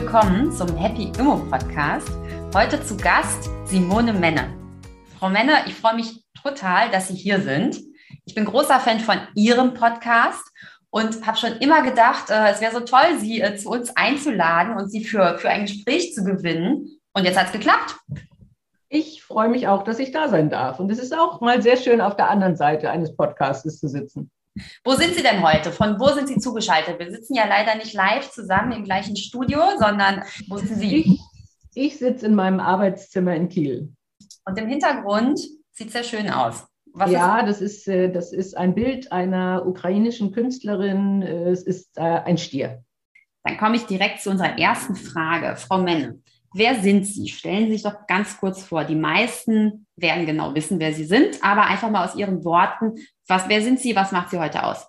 willkommen zum Happy Immo Podcast. Heute zu Gast Simone Menne. Frau Menne, ich freue mich total, dass Sie hier sind. Ich bin großer Fan von Ihrem Podcast und habe schon immer gedacht, äh, es wäre so toll, Sie äh, zu uns einzuladen und Sie für, für ein Gespräch zu gewinnen. Und jetzt hat es geklappt. Ich freue mich auch, dass ich da sein darf. Und es ist auch mal sehr schön, auf der anderen Seite eines Podcasts zu sitzen. Wo sind Sie denn heute? Von wo sind Sie zugeschaltet? Wir sitzen ja leider nicht live zusammen im gleichen Studio, sondern wo sitzen Sie? Ich, ich sitze in meinem Arbeitszimmer in Kiel. Und im Hintergrund sieht es sehr schön aus. Was ja, ist das, ist, äh, das ist ein Bild einer ukrainischen Künstlerin. Äh, es ist äh, ein Stier. Dann komme ich direkt zu unserer ersten Frage. Frau Menne, wer sind Sie? Stellen Sie sich doch ganz kurz vor. Die meisten werden genau wissen, wer Sie sind, aber einfach mal aus Ihren Worten, was, wer sind Sie? Was macht Sie heute aus?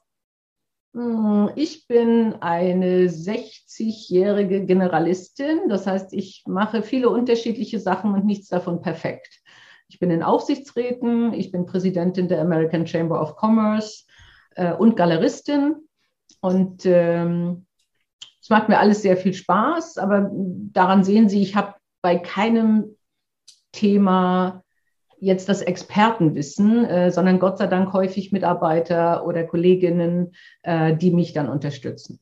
Hm, ich bin eine 60-jährige Generalistin. Das heißt, ich mache viele unterschiedliche Sachen und nichts davon perfekt. Ich bin in Aufsichtsräten, ich bin Präsidentin der American Chamber of Commerce äh, und Galeristin. Und ähm, es macht mir alles sehr viel Spaß, aber daran sehen Sie, ich habe bei keinem Thema jetzt das Expertenwissen, äh, sondern Gott sei Dank häufig Mitarbeiter oder Kolleginnen, äh, die mich dann unterstützen.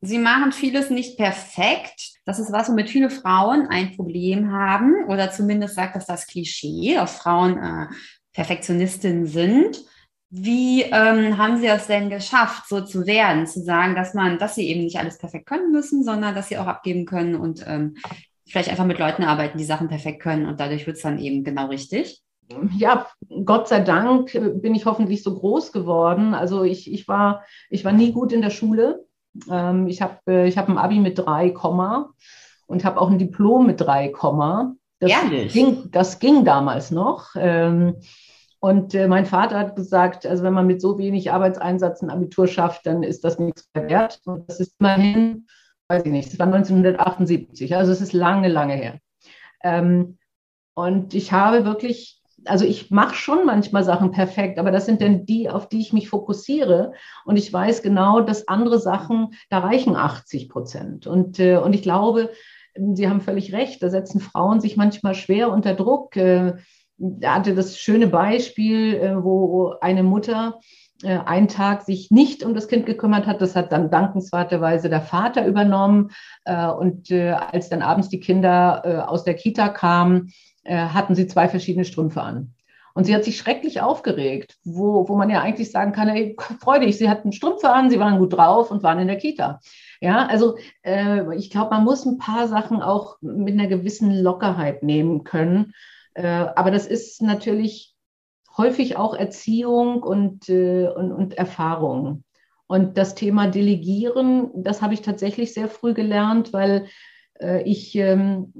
Sie machen vieles nicht perfekt. Das ist was, womit viele Frauen ein Problem haben oder zumindest sagt das das Klischee, dass Frauen äh, Perfektionistinnen sind. Wie ähm, haben Sie es denn geschafft, so zu werden, zu sagen, dass man, dass Sie eben nicht alles perfekt können müssen, sondern dass Sie auch abgeben können und ähm, vielleicht einfach mit Leuten arbeiten, die Sachen perfekt können und dadurch wird es dann eben genau richtig? Ja, Gott sei Dank bin ich hoffentlich so groß geworden. Also ich, ich, war, ich war nie gut in der Schule. Ähm, ich habe äh, ich hab ein Abi mit 3, und habe auch ein Diplom mit 3, das, ging, das ging damals noch. Ähm, und äh, mein Vater hat gesagt, also wenn man mit so wenig Arbeitseinsatz ein Abitur schafft, dann ist das nichts mehr wert. Und das ist immerhin weiß ich nicht, das war 1978, also es ist lange, lange her. Ähm, und ich habe wirklich, also ich mache schon manchmal Sachen perfekt, aber das sind dann die, auf die ich mich fokussiere. Und ich weiß genau, dass andere Sachen, da reichen 80 Prozent. Und, äh, und ich glaube, Sie haben völlig recht, da setzen Frauen sich manchmal schwer unter Druck. Äh, er hatte das schöne Beispiel, äh, wo eine Mutter äh, einen Tag sich nicht um das Kind gekümmert hat. Das hat dann dankenswerterweise der Vater übernommen. Äh, und äh, als dann abends die Kinder aus der Kita kamen, hatten sie zwei verschiedene Strümpfe an. Und sie hat sich schrecklich aufgeregt, wo, wo man ja eigentlich sagen kann, ey, freu dich, sie hatten Strümpfe an, sie waren gut drauf und waren in der Kita. Ja, also äh, ich glaube, man muss ein paar Sachen auch mit einer gewissen Lockerheit nehmen können. Äh, aber das ist natürlich häufig auch Erziehung und, äh, und, und Erfahrung. Und das Thema Delegieren, das habe ich tatsächlich sehr früh gelernt, weil äh, ich ähm,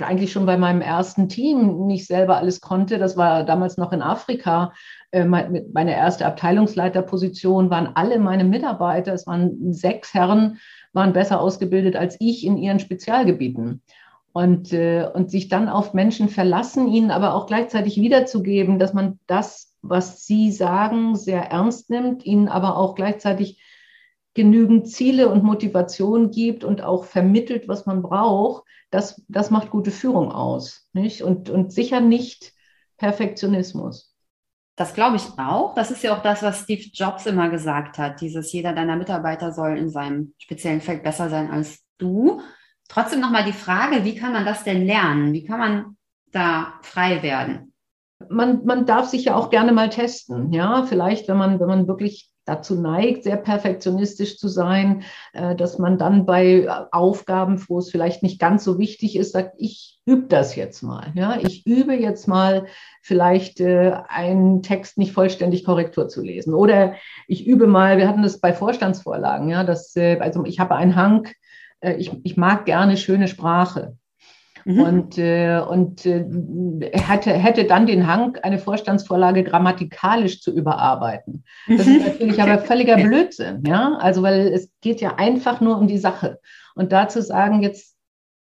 eigentlich schon bei meinem ersten Team nicht selber alles konnte. Das war damals noch in Afrika. Äh, meine erste Abteilungsleiterposition waren alle meine Mitarbeiter, es waren sechs Herren, waren besser ausgebildet als ich in ihren Spezialgebieten und, äh, und sich dann auf Menschen verlassen, ihnen aber auch gleichzeitig wiederzugeben, dass man das, was sie sagen, sehr ernst nimmt, ihnen aber auch gleichzeitig genügend Ziele und Motivation gibt und auch vermittelt, was man braucht, das, das macht gute Führung aus. Nicht? Und, und sicher nicht Perfektionismus. Das glaube ich auch. Das ist ja auch das, was Steve Jobs immer gesagt hat. Dieses, jeder deiner Mitarbeiter soll in seinem speziellen Feld besser sein als du. Trotzdem nochmal die Frage, wie kann man das denn lernen? Wie kann man da frei werden? Man, man darf sich ja auch gerne mal testen. Ja, vielleicht, wenn man, wenn man wirklich dazu neigt, sehr perfektionistisch zu sein, äh, dass man dann bei Aufgaben, wo es vielleicht nicht ganz so wichtig ist, sagt, ich übe das jetzt mal. Ja, ich übe jetzt mal vielleicht äh, einen Text nicht vollständig Korrektur zu lesen. Oder ich übe mal, wir hatten das bei Vorstandsvorlagen, ja, dass, äh, also ich habe einen Hang, äh, ich, ich mag gerne schöne Sprache. Mhm. Und, äh, und äh, hätte, hätte dann den Hang, eine Vorstandsvorlage grammatikalisch zu überarbeiten. Das ist mhm. natürlich aber völliger Blödsinn, ja. Also, weil es geht ja einfach nur um die Sache. Und dazu sagen, jetzt,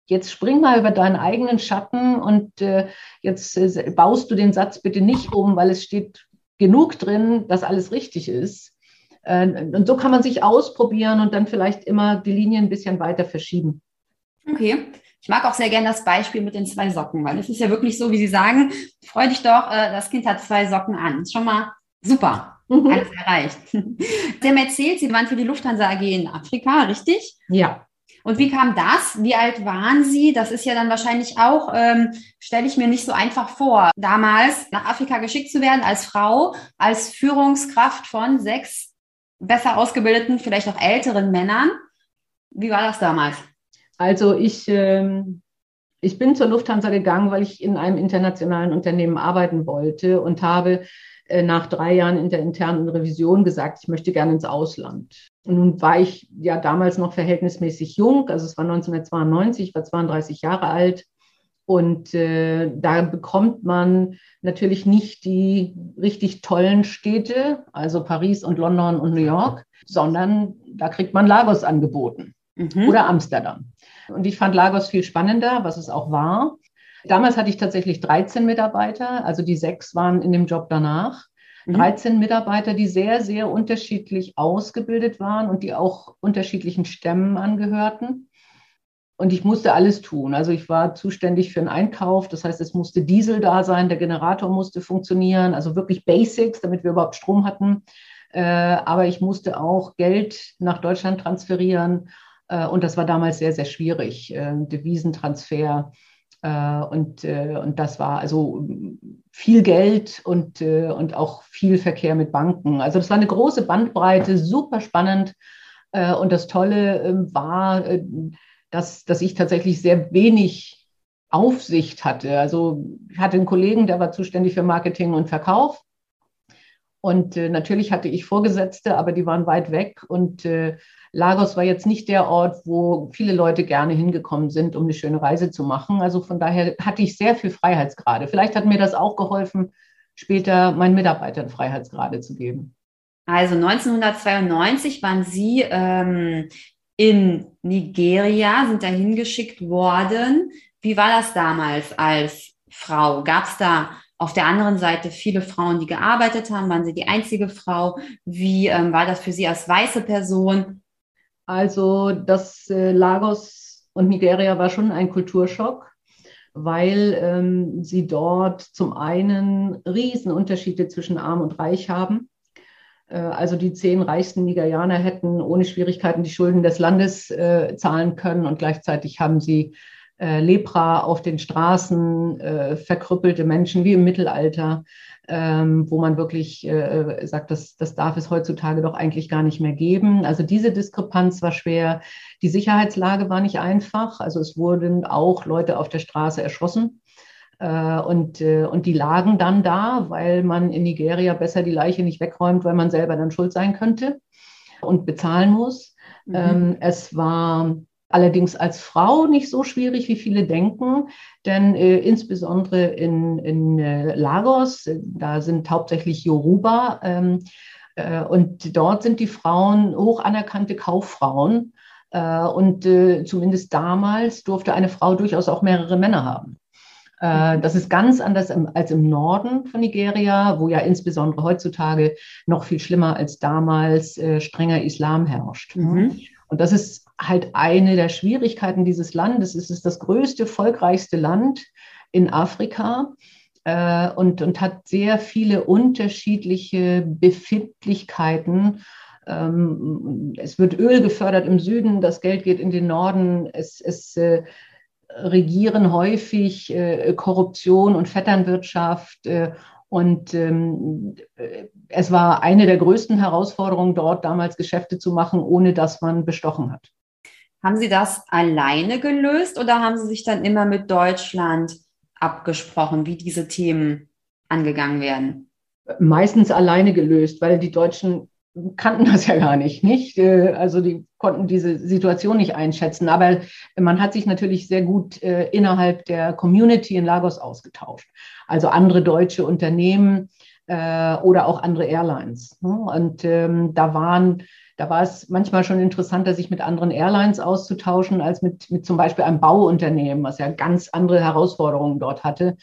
jetzt spring mal über deinen eigenen Schatten und äh, jetzt äh, baust du den Satz bitte nicht um, weil es steht genug drin, dass alles richtig ist. Äh, und so kann man sich ausprobieren und dann vielleicht immer die Linie ein bisschen weiter verschieben. Okay. Ich mag auch sehr gerne das Beispiel mit den zwei Socken, weil es ist ja wirklich so, wie Sie sagen, freu dich doch, äh, das Kind hat zwei Socken an. Ist schon mal super. Mhm. Alles erreicht. Sie haben erzählt, Sie waren für die Lufthansa AG in Afrika, richtig? Ja. Und wie kam das? Wie alt waren Sie? Das ist ja dann wahrscheinlich auch, ähm, stelle ich mir nicht so einfach vor, damals nach Afrika geschickt zu werden als Frau, als Führungskraft von sechs besser ausgebildeten, vielleicht auch älteren Männern. Wie war das damals? Also ich, ähm, ich bin zur Lufthansa gegangen, weil ich in einem internationalen Unternehmen arbeiten wollte und habe äh, nach drei Jahren in der internen Revision gesagt, ich möchte gerne ins Ausland. Und nun war ich ja damals noch verhältnismäßig jung, also es war 1992, ich war 32 Jahre alt. Und äh, da bekommt man natürlich nicht die richtig tollen Städte, also Paris und London und New York, sondern da kriegt man Lagos angeboten mhm. oder Amsterdam. Und ich fand Lagos viel spannender, was es auch war. Damals hatte ich tatsächlich 13 Mitarbeiter, also die sechs waren in dem Job danach. 13 mhm. Mitarbeiter, die sehr, sehr unterschiedlich ausgebildet waren und die auch unterschiedlichen Stämmen angehörten. Und ich musste alles tun. Also ich war zuständig für den Einkauf. Das heißt, es musste Diesel da sein, der Generator musste funktionieren. Also wirklich Basics, damit wir überhaupt Strom hatten. Äh, aber ich musste auch Geld nach Deutschland transferieren. Äh, und das war damals sehr, sehr schwierig. Äh, Devisentransfer. Und, und das war also viel Geld und, und auch viel Verkehr mit Banken. Also das war eine große Bandbreite, super spannend. Und das Tolle war, dass, dass ich tatsächlich sehr wenig Aufsicht hatte. Also ich hatte einen Kollegen, der war zuständig für Marketing und Verkauf. Und äh, natürlich hatte ich Vorgesetzte, aber die waren weit weg. Und äh, Lagos war jetzt nicht der Ort, wo viele Leute gerne hingekommen sind, um eine schöne Reise zu machen. Also von daher hatte ich sehr viel Freiheitsgrade. Vielleicht hat mir das auch geholfen, später meinen Mitarbeitern Freiheitsgrade zu geben. Also 1992 waren Sie ähm, in Nigeria, sind dahin geschickt worden. Wie war das damals als Frau? Gab es da auf der anderen Seite viele Frauen, die gearbeitet haben? Waren Sie die einzige Frau? Wie ähm, war das für Sie als weiße Person? Also das äh, Lagos und Nigeria war schon ein Kulturschock, weil ähm, sie dort zum einen Riesenunterschiede zwischen arm und reich haben. Äh, also die zehn reichsten Nigerianer hätten ohne Schwierigkeiten die Schulden des Landes äh, zahlen können und gleichzeitig haben sie äh, Lepra auf den Straßen, äh, verkrüppelte Menschen wie im Mittelalter, ähm, wo man wirklich äh, sagt, das, das darf es heutzutage doch eigentlich gar nicht mehr geben. Also diese Diskrepanz war schwer. Die Sicherheitslage war nicht einfach. Also es wurden auch Leute auf der Straße erschossen. Äh, und, äh, und die lagen dann da, weil man in Nigeria besser die Leiche nicht wegräumt, weil man selber dann schuld sein könnte und bezahlen muss. Mhm. Ähm, es war allerdings als Frau nicht so schwierig, wie viele denken, denn äh, insbesondere in, in äh, Lagos, da sind hauptsächlich Yoruba, ähm, äh, und dort sind die Frauen hoch anerkannte Kauffrauen. und zumindest damals durfte eine Frau durchaus auch mehrere Männer haben. Äh, das ist ganz anders als im Norden von Nigeria, wo ja insbesondere heutzutage noch viel schlimmer als damals äh, strenger Islam herrscht. Mhm. Und das ist halt eine der Schwierigkeiten dieses Landes. Es ist das größte, volkreichste Land in Afrika äh, und, und hat sehr viele unterschiedliche Befindlichkeiten. Ähm, es wird Öl gefördert im Süden, das Geld geht in den Norden. Es, es regieren häufig äh, Korruption und Vetternwirtschaft. Äh, und ähm, äh, es war eine der größten Herausforderungen dort, damals Geschäfte zu machen, ohne dass man bestochen hat. Haben Sie das alleine gelöst oder haben Sie sich dann immer mit Deutschland abgesprochen, wie diese Themen angegangen werden? Meistens alleine gelöst, weil die Deutschen kannten das ja gar nicht, nicht? Äh, also die konnten diese Situation nicht einschätzen. Aber man hat sich natürlich sehr gut äh, innerhalb der Community in Lagos ausgetauscht. Also andere deutsche Unternehmen äh, oder auch andere Airlines. Ne? Und ähm, da waren da war es manchmal schon interessanter, sich mit anderen Airlines auszutauschen, als mit, mit zum Beispiel einem Bauunternehmen, was ja ganz andere Herausforderungen dort hatte.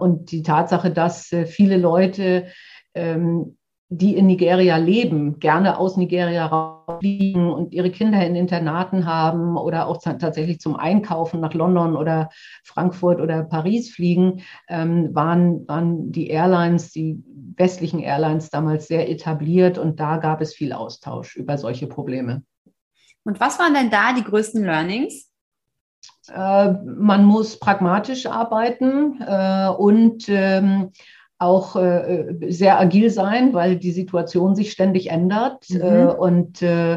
Und die Tatsache, dass viele Leute ähm, die in Nigeria leben, gerne aus Nigeria fliegen und ihre Kinder in Internaten haben oder auch tatsächlich zum Einkaufen nach London oder Frankfurt oder Paris fliegen, ähm, waren, waren die Airlines, die westlichen Airlines damals sehr etabliert und da gab es viel Austausch über solche Probleme. Und was waren denn da die größten Learnings? Äh, man muss pragmatisch arbeiten äh, und ähm, auch äh, sehr agil sein, weil die Situation sich ständig ändert mhm. äh, und äh,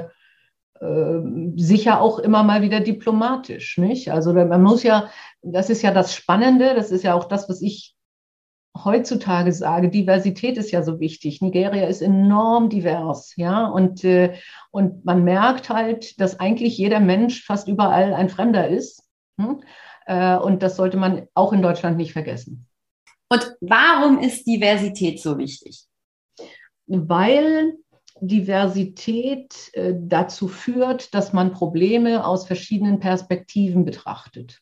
äh, sicher auch immer mal wieder diplomatisch. Nicht? Also man muss ja, das ist ja das Spannende, das ist ja auch das, was ich heutzutage sage, Diversität ist ja so wichtig. Nigeria ist enorm divers, ja, und, äh, und man merkt halt, dass eigentlich jeder Mensch fast überall ein Fremder ist. Hm? Äh, und das sollte man auch in Deutschland nicht vergessen. Und warum ist Diversität so wichtig? Weil Diversität äh, dazu führt, dass man Probleme aus verschiedenen Perspektiven betrachtet.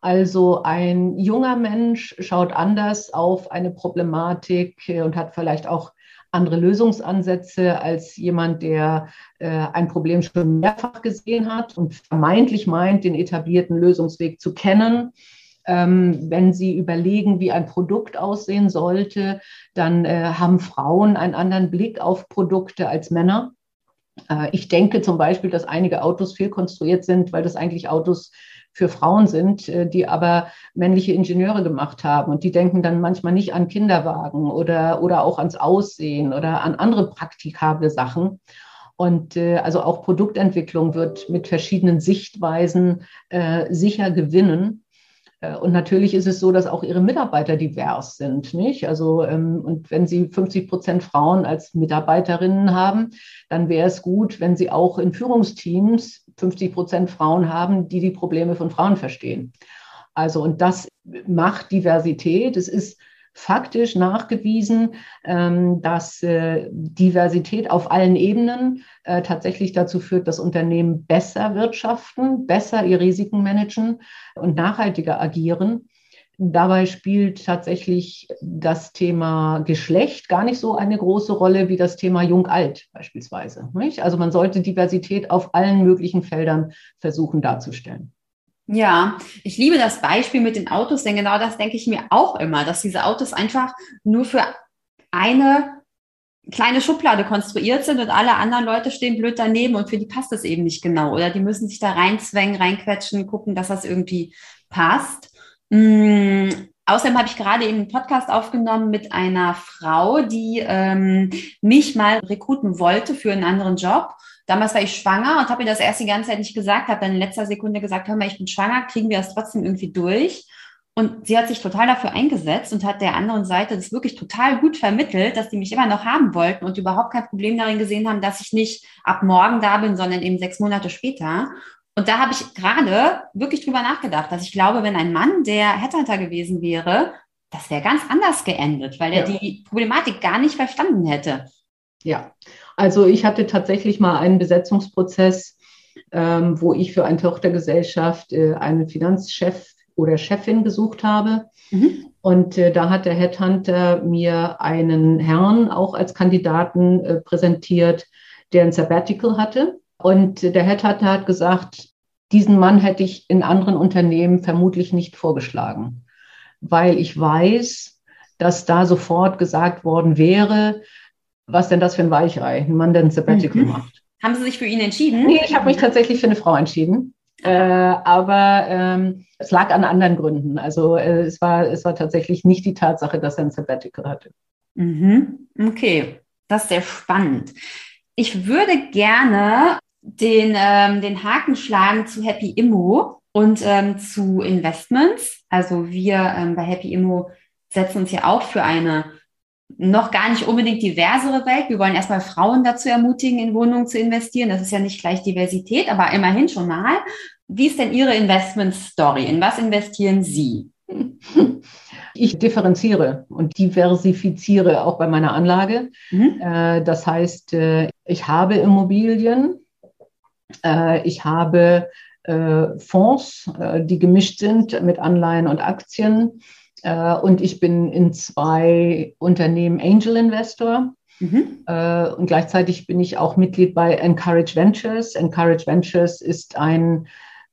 Also ein junger Mensch schaut anders auf eine Problematik äh, und hat vielleicht auch andere Lösungsansätze als jemand, der äh, ein Problem schon mehrfach gesehen hat und vermeintlich meint, den etablierten Lösungsweg zu kennen wenn Sie überlegen, wie ein Produkt aussehen sollte, dann äh, haben Frauen einen anderen Blick auf Produkte als Männer. Äh, ich denke zum Beispiel, dass einige Autos fehlkonstruiert sind, weil das eigentlich Autos für Frauen sind, äh, die aber männliche Ingenieure gemacht haben. Und die denken dann manchmal nicht an Kinderwagen oder, oder auch ans Aussehen oder an andere praktikable Sachen. Und äh, also auch Produktentwicklung wird mit verschiedenen Sichtweisen äh, sicher gewinnen. Äh, und natürlich ist es so, dass auch ihre Mitarbeiter divers sind, nicht? Also, ähm, und wenn Sie 50 Prozent Frauen als Mitarbeiterinnen haben, dann wäre es gut, wenn Sie auch in Führungsteams 50 Prozent Frauen haben, die die Probleme von Frauen verstehen. Also, und das macht Diversität. Es ist faktisch nachgewiesen, ähm, dass äh, Diversität auf allen Ebenen äh, tatsächlich dazu führt, dass Unternehmen besser wirtschaften, besser ihr Risiken managen und nachhaltiger agieren. Dabei spielt tatsächlich das Thema Geschlecht gar nicht so eine große Rolle wie das Thema Jung-Alt beispielsweise. Also man sollte Diversität auf allen möglichen Feldern versuchen darzustellen. Ja, ich liebe das Beispiel mit den Autos, denn genau das denke ich mir auch immer, dass diese Autos einfach nur für eine kleine Schublade konstruiert sind und alle anderen Leute stehen blöd daneben und für die passt es eben nicht genau. Oder die müssen sich da reinzwängen, reinquetschen, gucken, dass das irgendwie passt. Mm, außerdem habe ich gerade eben einen Podcast aufgenommen mit einer Frau, die ähm, mich mal rekruten wollte für einen anderen Job. Damals war ich schwanger und habe ihr das erst die ganze Zeit nicht gesagt, habe dann in letzter Sekunde gesagt, hör mal, ich bin schwanger, kriegen wir das trotzdem irgendwie durch. Und sie hat sich total dafür eingesetzt und hat der anderen Seite das wirklich total gut vermittelt, dass die mich immer noch haben wollten und überhaupt kein Problem darin gesehen haben, dass ich nicht ab morgen da bin, sondern eben sechs Monate später. Und da habe ich gerade wirklich drüber nachgedacht, dass ich glaube, wenn ein Mann der Headhunter gewesen wäre, das wäre ganz anders geendet, weil er ja. die Problematik gar nicht verstanden hätte. Ja, also ich hatte tatsächlich mal einen Besetzungsprozess, ähm, wo ich für eine Tochtergesellschaft äh, einen Finanzchef oder Chefin gesucht habe. Mhm. Und äh, da hat der Headhunter mir einen Herrn auch als Kandidaten äh, präsentiert, der ein Sabbatical hatte. Und der Headhunter hat gesagt, diesen Mann hätte ich in anderen Unternehmen vermutlich nicht vorgeschlagen, weil ich weiß, dass da sofort gesagt worden wäre, was denn das für ein Weichei, ein Mann, der ein Sabbatical mhm. macht. Haben Sie sich für ihn entschieden? Nee, ich habe mich tatsächlich für eine Frau entschieden. Äh, aber ähm, es lag an anderen Gründen. Also äh, es, war, es war tatsächlich nicht die Tatsache, dass er ein Sabbatical hatte. Mhm. Okay, das ist sehr spannend. Ich würde gerne den, ähm, den Haken schlagen zu Happy Immo und ähm, zu Investments. Also wir ähm, bei Happy Immo setzen uns ja auch für eine noch gar nicht unbedingt diversere Welt. Wir wollen erstmal Frauen dazu ermutigen, in Wohnungen zu investieren. Das ist ja nicht gleich Diversität, aber immerhin schon mal. Wie ist denn Ihre Investment-Story? In was investieren Sie? Ich differenziere und diversifiziere auch bei meiner Anlage. Mhm. Äh, das heißt, äh, ich habe Immobilien, äh, ich habe Fonds, die gemischt sind mit Anleihen und Aktien. Äh, und ich bin in zwei Unternehmen Angel Investor. Mhm. Äh, und gleichzeitig bin ich auch Mitglied bei Encourage Ventures. Encourage Ventures ist ein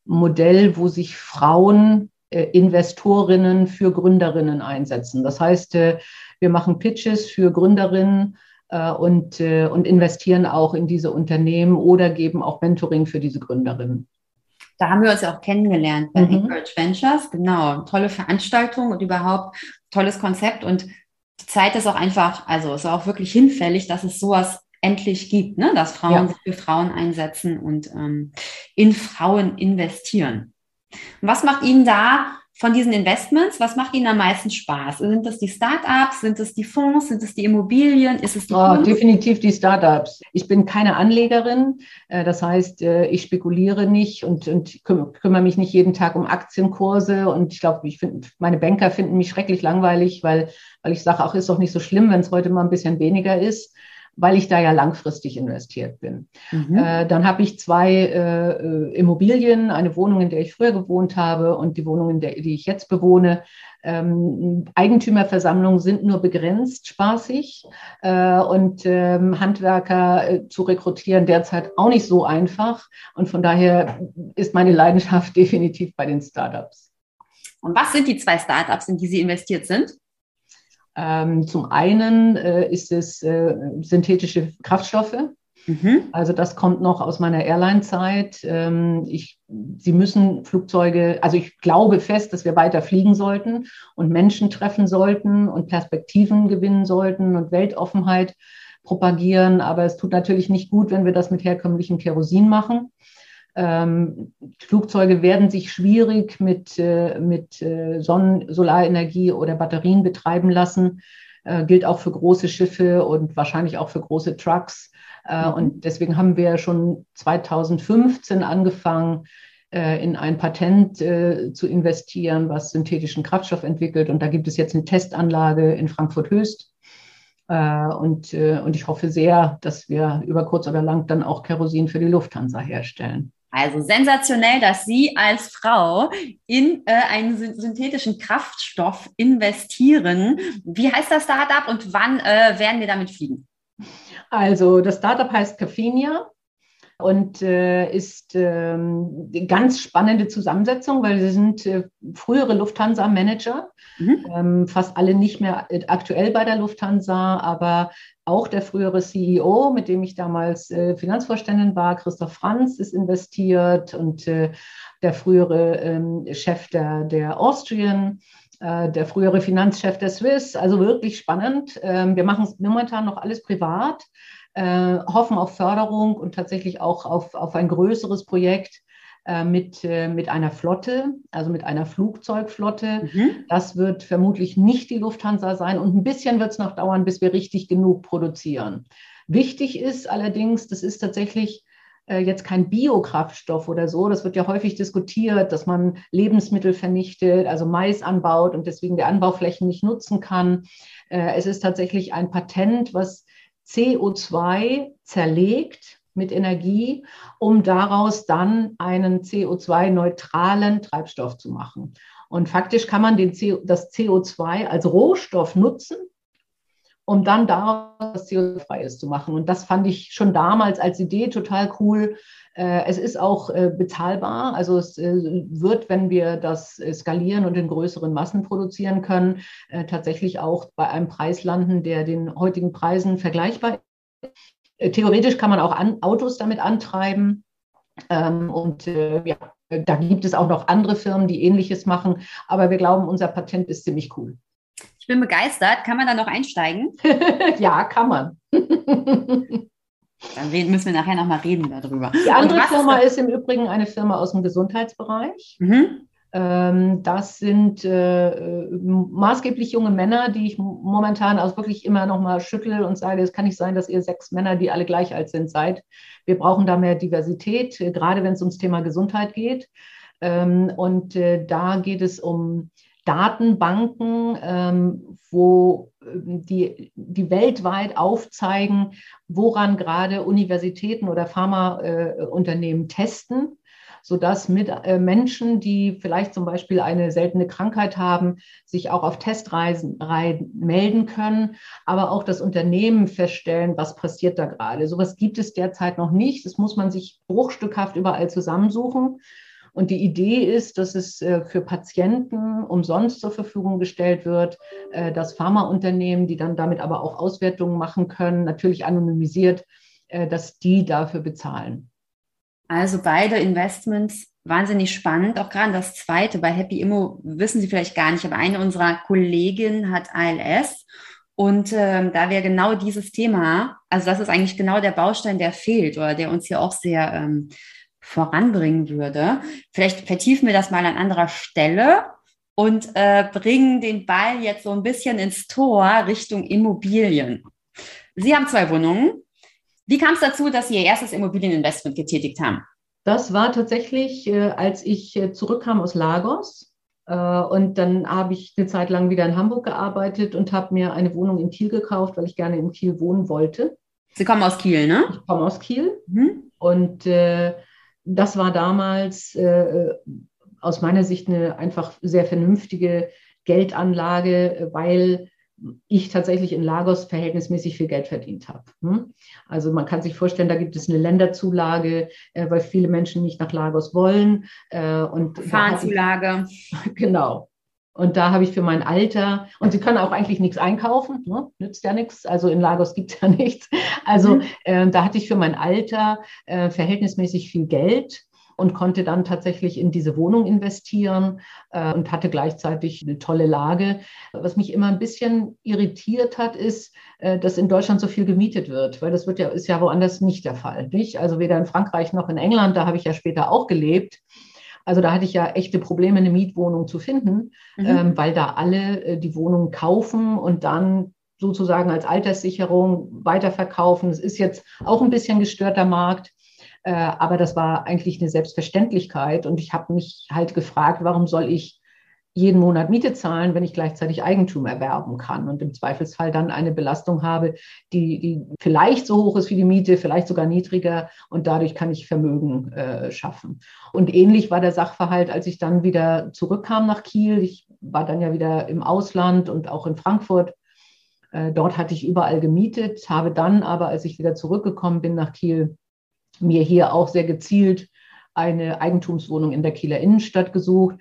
Modell, wo sich Frauen, äh, Investorinnen für Gründerinnen einsetzen. Das heißt, wir machen Pitches für Gründerinnen und, und investieren auch in diese Unternehmen oder geben auch Mentoring für diese Gründerinnen. Da haben wir uns ja auch kennengelernt bei mhm. Encourage Ventures. Genau, tolle Veranstaltung und überhaupt tolles Konzept. Und die Zeit ist auch einfach, also ist auch wirklich hinfällig, dass es sowas endlich gibt, ne? dass Frauen ja. sich für Frauen einsetzen und ähm, in Frauen investieren. Und was macht Ihnen da von diesen Investments, was macht Ihnen am meisten Spaß? Sind das die Startups? Sind es die Fonds? Sind es die Immobilien? Ist es die oh, Definitiv die Startups. Ich bin keine Anlegerin. Äh, das heißt, äh, ich spekuliere nicht und, und kümmere mich nicht jeden Tag um Aktienkurse. Und ich glaube, ich finde, meine Banker finden mich schrecklich langweilig, weil, weil ich sage, auch ist doch nicht so schlimm, wenn es heute mal ein bisschen weniger ist weil ich da ja langfristig investiert bin. Mhm. Äh, dann habe ich zwei äh, äh, Immobilien, eine Wohnung, in der ich früher gewohnt habe und die Wohnung, in der, die ich jetzt bewohne. Ähm, Eigentümerversammlungen sind nur begrenzt spaßig äh, und ähm, Handwerker äh, zu rekrutieren derzeit auch nicht so einfach. Und von daher ist meine Leidenschaft definitiv bei den Startups. Und was sind die zwei Startups, in die Sie investiert sind? Ähm, zum einen äh, ist es äh, synthetische Kraftstoffe. Mhm. Also das kommt noch aus meiner Airline-Zeit. Ähm, ich, Sie müssen Flugzeuge, also ich glaube fest, dass wir weiter fliegen sollten und Menschen treffen sollten und Perspektiven gewinnen sollten und Weltoffenheit propagieren. Aber es tut natürlich nicht gut, wenn wir das mit herkömmlichem Kerosin machen. Ähm, Flugzeuge werden sich schwierig mit, äh, mit äh, Sonnen-, Solarenergie oder Batterien betreiben lassen. Äh, gilt auch für große Schiffe und wahrscheinlich auch für große Trucks. Äh, mhm. Und deswegen haben wir schon 2015 angefangen, äh, in ein Patent zu investieren, was synthetischen Kraftstoff entwickelt. Und da gibt es jetzt eine Testanlage in Frankfurt-Höchst. Und, und ich hoffe sehr, dass wir über kurz oder lang dann auch Kerosin für die Lufthansa herstellen. Also sensationell, dass Sie als Frau in äh, einen synthetischen Kraftstoff investieren. Wie heißt das Startup und wann äh, werden wir damit fliegen? Also das Startup heißt Caffeinia und äh, ist ähm, eine ganz spannende Zusammensetzung, weil sie sind äh, frühere Lufthansa-Manager, mhm. ähm, fast alle nicht mehr aktuell bei der Lufthansa, aber auch der frühere CEO, mit dem ich damals äh, Finanzvorständin war, Christoph Franz, ist investiert und äh, der frühere ähm, Chef der, der Austrian, äh, der frühere Finanzchef der Swiss. Also wirklich spannend. Ähm, wir machen es momentan noch alles privat, äh, hoffen auf Förderung und tatsächlich auch auf, auf ein größeres Projekt äh, mit, äh, mit einer Flotte, also mit einer Flugzeugflotte. Mhm. Das wird vermutlich nicht die Lufthansa sein und ein bisschen wird es noch dauern, bis wir richtig genug produzieren. Wichtig ist allerdings, das ist tatsächlich äh, jetzt kein Biokraftstoff oder so. Das wird ja häufig diskutiert, dass man Lebensmittel vernichtet, also Mais anbaut und deswegen die Anbauflächen nicht nutzen kann. Es ist tatsächlich ein Patent, was CO2 zerlegt mit Energie, um daraus dann einen CO2-neutralen Treibstoff zu machen. Und faktisch kann man den CO, das CO2 als Rohstoff nutzen, um dann daraus CO2-freies zu machen. Und das fand ich schon damals als Idee total cool. Äh, es ist auch äh, bezahlbar. Also es äh, wird, wenn wir das skalieren und in größeren Massen produzieren können, tatsächlich auch bei einem Preis landen, der den heutigen Preisen vergleichbar ist. Theoretisch kann man auch an, Autos damit antreiben. Ähm, und ja, da gibt es auch noch andere Firmen, die ähnliches machen. Aber wir glauben, unser Patent ist ziemlich cool. Ich bin begeistert. Kann man da noch einsteigen? ja, kann man. Dann müssen wir nachher nochmal reden darüber. Die andere Firma ist, im Übrigen eine Firma aus dem Gesundheitsbereich. Mhm. Ähm, das sind äh, maßgeblich junge Männer, die ich momentan auch wirklich immer noch mal schüttel und sage, es kann nicht sein, dass ihr sechs Männer, die alle gleich alt sind, seid. Wir brauchen da mehr Diversität, gerade wenn es ums Thema Gesundheit geht. Ähm, und äh, da geht es um Datenbanken, ähm, wo die, die weltweit aufzeigen, woran gerade Universitäten oder Pharmaunternehmen testen sodass mit äh, Menschen, die vielleicht zum Beispiel eine seltene Krankheit haben, sich auch auf Testreisen melden können, aber auch das Unternehmen feststellen, was passiert da gerade. Sowas gibt es derzeit noch nicht. Das muss man sich bruchstückhaft überall zusammensuchen. Und die Idee ist, dass es äh, für Patienten umsonst zur Verfügung gestellt wird, äh, dass Pharmaunternehmen, die dann damit aber auch Auswertungen machen können, natürlich anonymisiert, äh, dass die dafür bezahlen. Also beide Investments wahnsinnig spannend. Auch gerade das zweite bei Happy Immo wissen Sie vielleicht gar nicht, aber eine unserer Kolleginnen hat ALS. Und ähm, da wäre genau dieses Thema, also das ist eigentlich genau der Baustein, der fehlt oder der uns hier auch sehr ähm, voranbringen würde. Vielleicht vertiefen wir das mal an anderer Stelle und äh, bringen den Ball jetzt so ein bisschen ins Tor Richtung Immobilien. Sie haben zwei Wohnungen. Wie kam es dazu, dass Sie Ihr erstes Immobilieninvestment getätigt haben? Das war tatsächlich, äh, als ich äh, zurückkam aus Lagos. Äh, und dann habe ich eine Zeit lang wieder in Hamburg gearbeitet und habe mir eine Wohnung in Kiel gekauft, weil ich gerne in Kiel wohnen wollte. Sie kommen aus Kiel, ne? Ich komme aus Kiel. Mhm. Und äh, das war damals äh, aus meiner Sicht eine einfach sehr vernünftige Geldanlage, weil ich tatsächlich in Lagos verhältnismäßig viel Geld verdient habe. Hm? Also man kann sich vorstellen, da gibt es eine Länderzulage, äh, weil viele Menschen nicht nach Lagos wollen. Äh, und Fahrenzulage. Genau. Und da habe ich für mein Alter, und sie können auch eigentlich nichts einkaufen, ne? nützt ja nichts, also in Lagos gibt es ja nichts. Also äh, da hatte ich für mein Alter äh, verhältnismäßig viel Geld und konnte dann tatsächlich in diese Wohnung investieren äh, und hatte gleichzeitig eine tolle Lage. Was mich immer ein bisschen irritiert hat, ist, äh, dass in Deutschland so viel gemietet wird, weil das wird ja, ist ja woanders nicht der Fall. Nicht? Also weder in Frankreich noch in England, da habe ich ja später auch gelebt. Also da hatte ich ja echte Probleme, eine Mietwohnung zu finden, mhm. ähm, weil da alle äh, die Wohnung kaufen und dann sozusagen als Alterssicherung weiterverkaufen. Es ist jetzt auch ein bisschen gestörter Markt. Äh, aber das war eigentlich eine Selbstverständlichkeit. Und ich habe mich halt gefragt, warum soll ich jeden Monat Miete zahlen, wenn ich gleichzeitig Eigentum erwerben kann und im Zweifelsfall dann eine Belastung habe, die, die vielleicht so hoch ist wie die Miete, vielleicht sogar niedriger und dadurch kann ich Vermögen äh, schaffen. Und ähnlich war der Sachverhalt, als ich dann wieder zurückkam nach Kiel. Ich war dann ja wieder im Ausland und auch in Frankfurt. Äh, dort hatte ich überall gemietet, habe dann aber, als ich wieder zurückgekommen bin nach Kiel, mir hier auch sehr gezielt eine Eigentumswohnung in der Kieler Innenstadt gesucht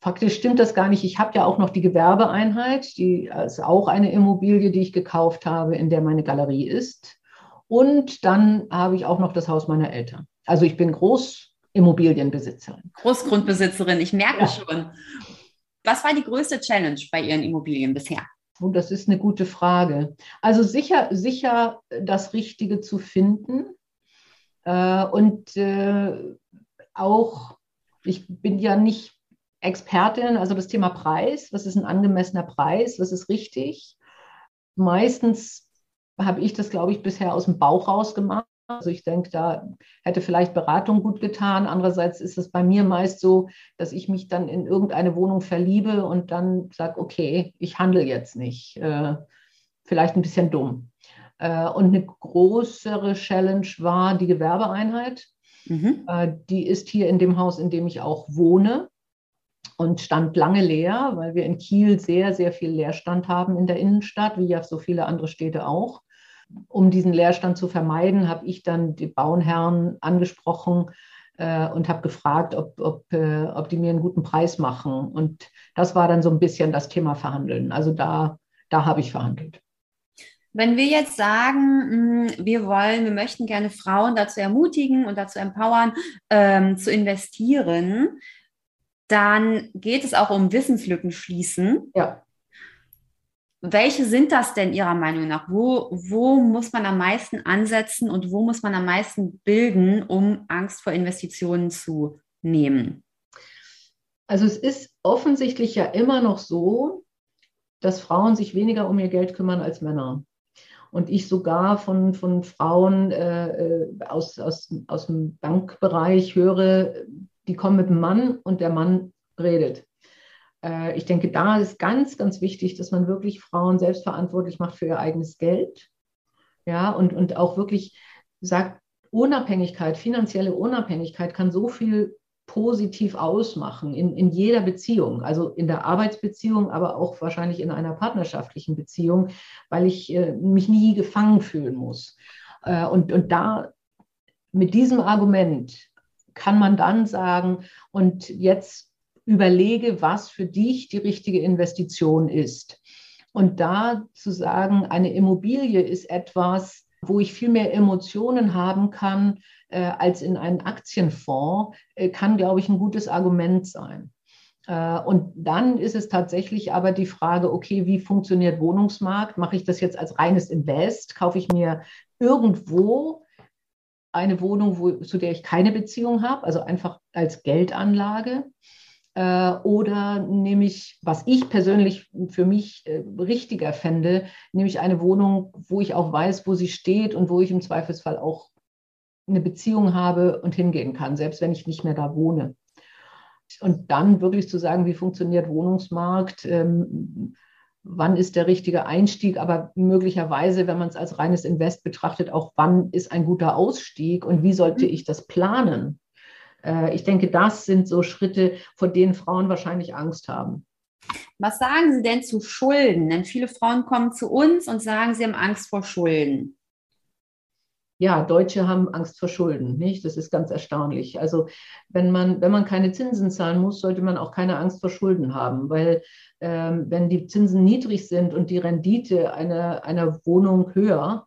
Faktisch stimmt das gar nicht. Ich habe ja auch noch die Gewerbeeinheit, die ist auch eine Immobilie, die ich gekauft habe, in der meine Galerie ist. Und dann habe ich auch noch das Haus meiner Eltern. Also ich bin Großimmobilienbesitzerin. Großgrundbesitzerin, ich merke ja. schon. Was war die größte Challenge bei Ihren Immobilien bisher? Und das ist eine gute Frage. Also sicher, sicher das Richtige zu finden. Äh, und äh, auch, ich bin ja nicht Expertin, also das Thema Preis, was ist ein angemessener Preis, was ist richtig. Meistens habe ich das, glaube ich, bisher aus dem Bauch raus gemacht. Also ich denke, da hätte vielleicht Beratung gut getan. Andererseits ist es bei mir meist so, dass ich mich dann in irgendeine Wohnung verliebe und dann sage, okay, ich handle jetzt nicht. Äh, vielleicht ein bisschen dumm. Äh, und eine größere Challenge war die Gewerbeeinheit. Mhm. Äh, die ist hier in dem Haus, in dem ich auch wohne und stand lange leer, weil wir in Kiel sehr, sehr viel Leerstand haben in der Innenstadt, wie ja so viele andere Städte auch. Um diesen Leerstand zu vermeiden, habe ich dann die Bauherren angesprochen äh, und habe gefragt, ob, ob, äh, ob die mir einen guten Preis machen. Und das war dann so ein bisschen das Thema Verhandeln. Also da, da habe ich verhandelt. Wenn wir jetzt sagen, mm, wir wollen, wir möchten gerne Frauen dazu ermutigen und dazu empowern, ähm, zu investieren, dann geht es auch um Wissenslücken schließen. Ja. Welche sind das denn Ihrer Meinung nach? Wo, wo muss man am meisten ansetzen und wo muss man am meisten bilden, um Angst vor Investitionen zu nehmen? Also es ist offensichtlich ja immer noch so, dass Frauen sich weniger um ihr Geld kümmern als Männer. Und ich sogar von, von Frauen äh, äh aus, aus, aus dem Bankbereich höre, die kommen mit dem Mann und der Mann redet. Äh, ich denke, da ist ganz, ganz wichtig, dass man wirklich Frauen selbstverantwortlich macht für ihr eigenes Geld. Ja, und, und auch wirklich sagt, Unabhängigkeit, finanzielle Unabhängigkeit kann so viel positiv ausmachen in, in jeder Beziehung, also in der Arbeitsbeziehung, aber auch wahrscheinlich in einer partnerschaftlichen Beziehung, weil ich äh, mich nie gefangen fühlen muss. Äh, und, und da mit diesem Argument kann man dann sagen, und jetzt überlege, was für dich die richtige Investition ist. Und da zu sagen, eine Immobilie ist etwas, wo ich viel mehr Emotionen haben kann äh, als in einen Aktienfonds, äh, kann, glaube ich, ein gutes Argument sein. Äh, und dann ist es tatsächlich aber die Frage, okay, wie funktioniert Wohnungsmarkt? Mache ich das jetzt als reines Invest? Kaufe ich mir irgendwo eine Wohnung, wo, zu der ich keine Beziehung habe, also einfach als Geldanlage? Äh, oder nehme ich, was ich persönlich für mich äh, richtiger fände, nehme ich eine Wohnung, wo ich auch weiß, wo sie steht und wo ich im Zweifelsfall auch eine Beziehung habe und hingehen kann, selbst wenn ich nicht mehr da wohne. Und dann wirklich zu sagen, wie funktioniert Wohnungsmarkt, ähm, wann ist der richtige Einstieg, aber möglicherweise, wenn man es als reines Invest betrachtet, auch wann ist ein guter Ausstieg und wie sollte mhm. ich das planen? Äh, ich denke, das sind so Schritte, vor denen Frauen wahrscheinlich Angst haben. Was sagen Sie denn zu Schulden? Denn viele Frauen kommen zu uns und sagen, sie haben Angst vor Schulden. Ja, Deutsche haben Angst vor Schulden, nicht? Das ist ganz erstaunlich. Also wenn man, wenn man keine Zinsen zahlen muss, sollte man auch keine Angst vor Schulden haben, weil ähm, wenn die Zinsen niedrig sind und die Rendite einer, einer Wohnung höher,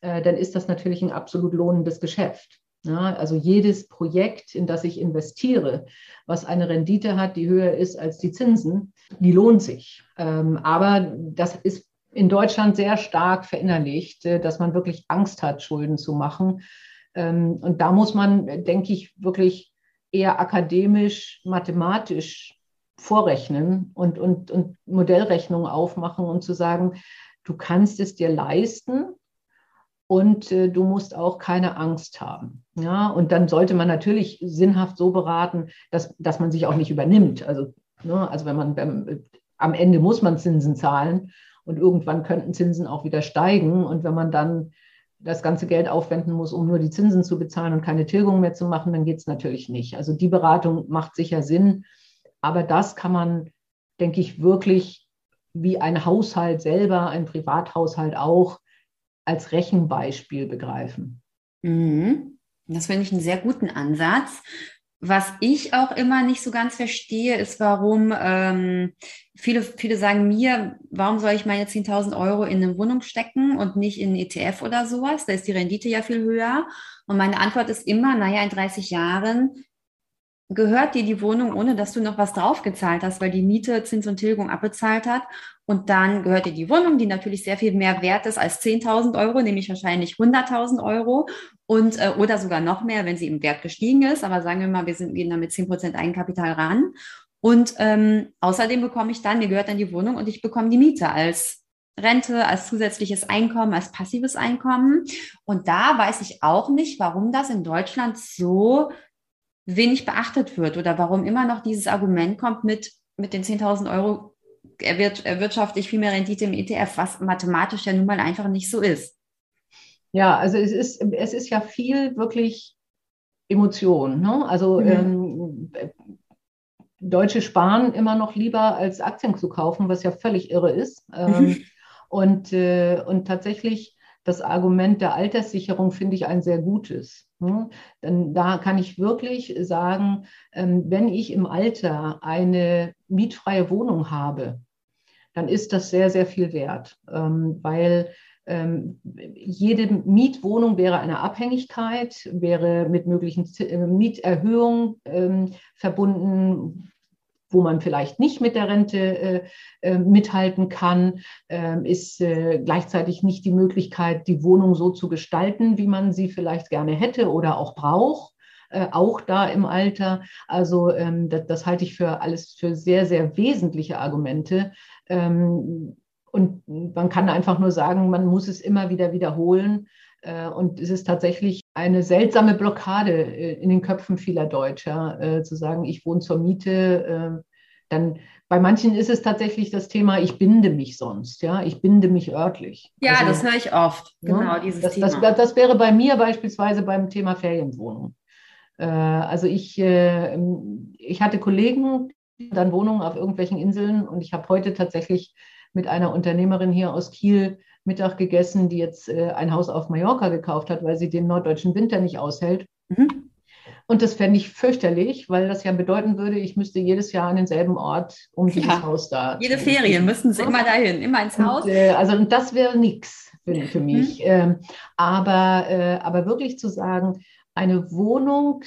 äh, dann ist das natürlich ein absolut lohnendes Geschäft. Ja, also jedes Projekt, in das ich investiere, was eine Rendite hat, die höher ist als die Zinsen, die lohnt sich. Ähm, aber das ist in Deutschland sehr stark verinnerlicht, äh, dass man wirklich Angst hat, Schulden zu machen. Ähm, und da muss man, denke ich, wirklich eher akademisch, mathematisch vorrechnen und, und, und Modellrechnungen aufmachen und zu sagen, du kannst es dir leisten, und äh, du musst auch keine Angst haben. Ja, und dann sollte man natürlich sinnhaft so beraten, dass, dass man sich auch nicht übernimmt. Also, ne, also wenn man beim, am Ende muss man Zinsen zahlen und irgendwann könnten Zinsen auch wieder steigen. Und wenn man dann das ganze Geld aufwenden muss, um nur die Zinsen zu bezahlen und keine Tilgung mehr zu machen, dann geht es natürlich nicht. Also die Beratung macht sicher Sinn, aber das kann man, denke ich, wirklich wie ein Haushalt selber, ein Privathaushalt auch, als Rechenbeispiel begreifen. Mhm. Das finde ich einen sehr guten Ansatz. Was ich auch immer nicht so ganz verstehe, ist, warum ähm, viele, viele sagen mir, warum soll ich meine 10.000 Euro in eine Wohnung stecken und nicht in ETF oder sowas? Da ist die Rendite ja viel höher. Und meine Antwort ist immer, naja, in 30 Jahren gehört dir die Wohnung, ohne dass du noch was draufgezahlt hast, weil die Miete, Zins und Tilgung abbezahlt hat. Und dann gehört dir die Wohnung, die natürlich sehr viel mehr wert ist als 10.000 Euro, nämlich wahrscheinlich 100.000 Euro und äh, oder sogar noch mehr, wenn sie im Wert gestiegen ist. Aber sagen wir mal, wir sind gehen da mit 10% Eigenkapital ran. Und ähm, außerdem bekomme ich dann, mir gehört dann die Wohnung und ich bekomme die Miete als Rente, als zusätzliches Einkommen, als passives Einkommen. Und da weiß ich auch nicht, warum das in Deutschland so wenig beachtet wird oder warum immer noch dieses Argument kommt mit, mit den 10.000 Euro erwirtschafte ich viel mehr Rendite im ETF, was mathematisch ja nun mal einfach nicht so ist. Ja, also es ist, es ist ja viel wirklich Emotion. Ne? Also mhm. ähm, Deutsche sparen immer noch lieber als Aktien zu kaufen, was ja völlig irre ist. Ähm, und, äh, und tatsächlich das Argument der Alterssicherung finde ich ein sehr gutes. Ne? Denn da kann ich wirklich sagen, ähm, wenn ich im Alter eine mietfreie Wohnung habe, dann ist das sehr, sehr viel wert, ähm, weil ähm, jede Mietwohnung wäre eine Abhängigkeit, wäre mit möglichen äh, Mieterhöhungen verbunden, wo man vielleicht nicht mit der Rente äh, äh, mithalten kann, äh, ist äh, gleichzeitig nicht die Möglichkeit, die Wohnung so zu gestalten, wie man sie vielleicht gerne hätte oder auch braucht. Äh, auch da im Alter. Also ähm, das, das, halte ich für alles für sehr, sehr wesentliche Argumente. Ähm, und man kann einfach nur sagen, man muss es immer wieder wiederholen. Äh, und es ist tatsächlich eine seltsame Blockade äh, in den Köpfen vieler Deutscher, äh, zu sagen, ich wohne zur Miete. Dann bei manchen ist es tatsächlich das Thema, ich binde mich sonst, ja, ich binde mich örtlich. Ja, also, das höre ich oft, genau, ja, dieses das, Thema. Das, das wäre bei mir beispielsweise beim Thema Ferienwohnung. Also ich, ich hatte Kollegen, dann Wohnungen auf irgendwelchen Inseln und ich habe heute tatsächlich mit einer Unternehmerin hier aus Kiel Mittag gegessen, die jetzt äh, ein Haus auf Mallorca gekauft hat, weil sie den norddeutschen Winter nicht aushält. Mhm. Und das fände ich fürchterlich, weil das ja bedeuten würde, ich müsste jedes Jahr an denselben Ort, um dieses ja, Haus da. Jede Ferien müssen sie immer dahin, immer ins Haus. Und, äh, also und das wäre nichts für, für, mich. Mhm. Ähm, aber, äh, aber wirklich zu sagen, eine Wohnung,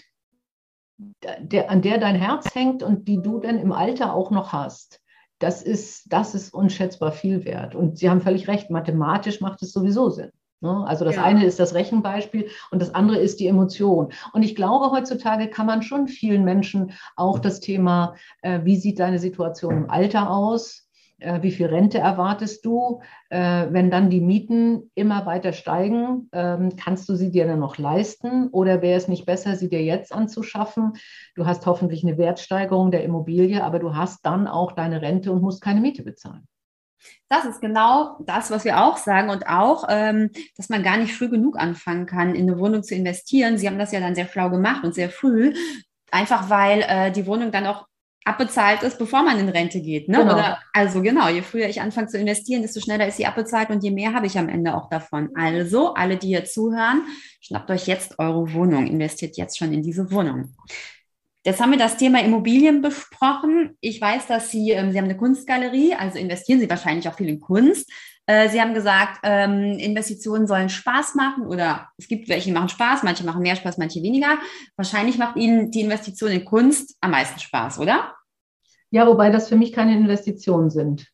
der, an der dein Herz hängt und die du dann im Alter auch noch hast, das ist, das ist unschätzbar viel wert. Und Sie haben völlig recht, mathematisch macht es sowieso Sinn. Ne? Also das ja. eine ist das Rechenbeispiel und das andere ist die Emotion. Und ich glaube, heutzutage kann man schon vielen Menschen auch das Thema, äh, wie sieht deine Situation im Alter aus? Äh, wie viel Rente erwartest du? Äh, wenn dann die Mieten immer weiter steigen, ähm, kannst du sie dir dann noch leisten? Oder wäre es nicht besser, sie dir jetzt anzuschaffen? Du hast hoffentlich eine Wertsteigerung der Immobilie, aber du hast dann auch deine Rente und musst keine Miete bezahlen. Das ist genau das, was wir auch sagen und auch, ähm, dass man gar nicht früh genug anfangen kann, in eine Wohnung zu investieren. Sie haben das ja dann sehr schlau gemacht und sehr früh, einfach weil äh, die Wohnung dann auch abbezahlt ist, bevor man in Rente geht. Ne? Genau. Oder, also genau, je früher ich anfange zu investieren, desto schneller ist sie abbezahlt und je mehr habe ich am Ende auch davon. Also, alle, die hier zuhören, schnappt euch jetzt eure Wohnung, investiert jetzt schon in diese Wohnung. Jetzt haben wir das Thema Immobilien besprochen. Ich weiß, dass Sie, ähm, Sie haben eine Kunstgalerie, also investieren Sie wahrscheinlich auch viel in Kunst. Äh, Sie haben gesagt, ähm, Investitionen sollen Spaß machen oder es gibt welche, die machen Spaß, manche machen mehr Spaß, manche weniger. Wahrscheinlich macht Ihnen die Investition in Kunst am meisten Spaß, oder? Ja, wobei das für mich keine Investitionen sind.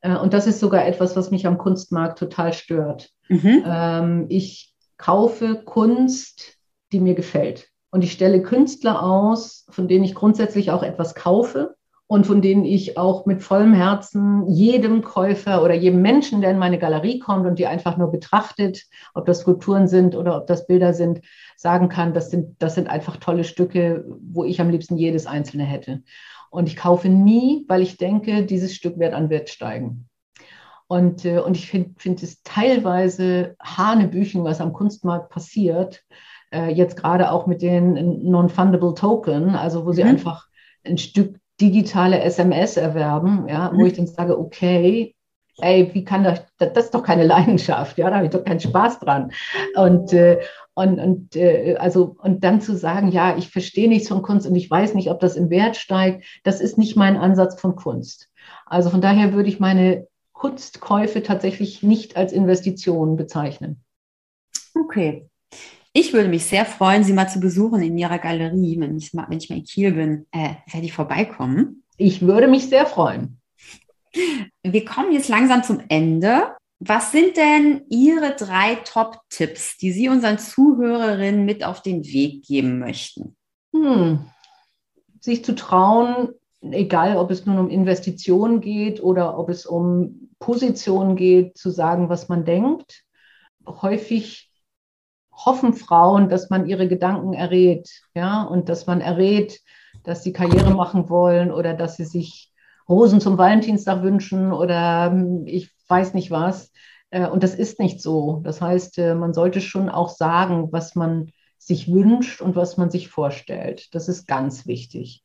Äh, und das ist sogar etwas, was mich am Kunstmarkt total stört. Mhm. Ähm, ich kaufe Kunst, die mir gefällt. Und ich stelle Künstler aus, von denen ich grundsätzlich auch etwas kaufe und von denen ich auch mit vollem Herzen jedem Käufer oder jedem Menschen, der in meine Galerie kommt und die einfach nur betrachtet, ob das Skulpturen sind oder ob das Bilder sind, sagen kann, das sind, das sind einfach tolle Stücke, wo ich am liebsten jedes einzelne hätte. Und ich kaufe nie, weil ich denke, dieses Stück wird an Wert steigen. Und, äh, und ich finde find es teilweise Hanebüchen, was am Kunstmarkt passiert, äh, jetzt gerade auch mit den Non-Fundable Token, also wo sie mhm. einfach ein Stück digitale SMS erwerben, ja, mhm. wo ich dann sage, okay, ey, wie kann das, das ist doch keine Leidenschaft, ja, da habe ich doch keinen Spaß dran. Und, äh, und, und, äh, also, und dann zu sagen, ja, ich verstehe nichts von Kunst und ich weiß nicht, ob das im Wert steigt, das ist nicht mein Ansatz von Kunst. Also von daher würde ich meine Kunstkäufe tatsächlich nicht als Investition bezeichnen. Okay. Ich würde mich sehr freuen, Sie mal zu besuchen in Ihrer Galerie, wenn ich mal, wenn ich mal in Kiel bin. Äh, werde ich vorbeikommen? Ich würde mich sehr freuen. Wir kommen jetzt langsam zum Ende. Was sind denn Ihre drei Top-Tipps, die Sie unseren Zuhörerinnen mit auf den Weg geben möchten? Hm. Sich zu trauen, egal ob es nun um Investitionen geht oder ob es um Positionen geht, zu sagen, was man denkt. Häufig hoffen Frauen, dass man ihre Gedanken errät, ja, und dass man errät, dass sie Karriere machen wollen oder dass sie sich Rosen zum Valentinstag wünschen oder hm, ich weiß nicht was. Äh, und das ist nicht so. Das heißt, äh, man sollte schon auch sagen, was man sich wünscht und was man sich vorstellt. Das ist ganz wichtig.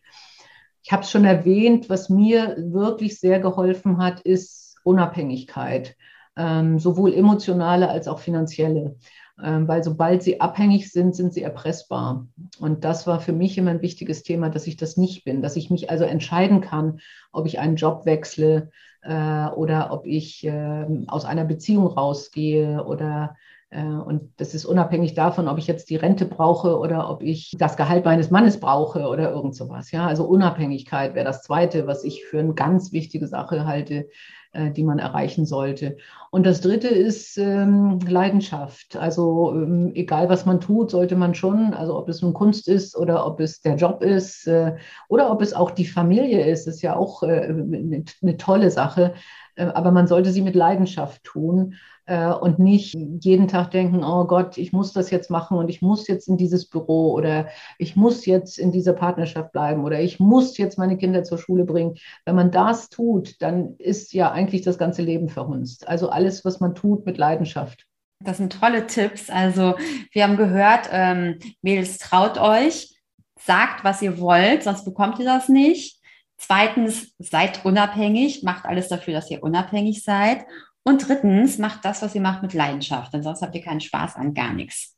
Ich habe es schon erwähnt, was mir wirklich sehr geholfen hat, ist Unabhängigkeit, ähm, sowohl emotionale als auch finanzielle. Ähm, weil sobald sie abhängig sind, sind sie erpressbar. Und das war für mich immer ein wichtiges Thema, dass ich das nicht bin, dass ich mich also entscheiden kann, ob ich einen Job wechsle äh, oder ob ich äh, aus einer Beziehung rausgehe oder äh, und das ist unabhängig davon, ob ich jetzt die Rente brauche oder ob ich das Gehalt meines Mannes brauche oder irgend sowas. Ja, also Unabhängigkeit wäre das Zweite, was ich für eine ganz wichtige Sache halte, äh, die man erreichen sollte. Und das Dritte ist ähm, Leidenschaft. Also ähm, egal, was man tut, sollte man schon, also ob es nun Kunst ist oder ob es der Job ist äh, oder ob es auch die Familie ist, ist ja auch äh, eine, eine tolle Sache. Äh, aber man sollte sie mit Leidenschaft tun äh, und nicht jeden Tag denken, oh Gott, ich muss das jetzt machen und ich muss jetzt in dieses Büro oder ich muss jetzt in dieser Partnerschaft bleiben oder ich muss jetzt meine Kinder zur Schule bringen. Wenn man das tut, dann ist ja eigentlich das ganze Leben verhunzt. Also alles, was man tut, mit Leidenschaft. Das sind tolle Tipps. Also wir haben gehört, ähm, Mädels, traut euch, sagt, was ihr wollt, sonst bekommt ihr das nicht. Zweitens, seid unabhängig, macht alles dafür, dass ihr unabhängig seid. Und drittens, macht das, was ihr macht, mit Leidenschaft, denn sonst habt ihr keinen Spaß an gar nichts.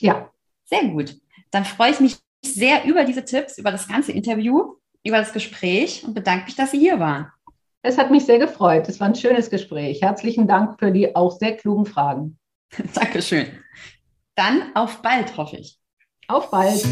Ja. Sehr gut. Dann freue ich mich sehr über diese Tipps, über das ganze Interview, über das Gespräch und bedanke mich, dass Sie hier waren. Es hat mich sehr gefreut. Es war ein schönes Gespräch. Herzlichen Dank für die auch sehr klugen Fragen. Dankeschön. Dann auf bald, hoffe ich. Auf bald.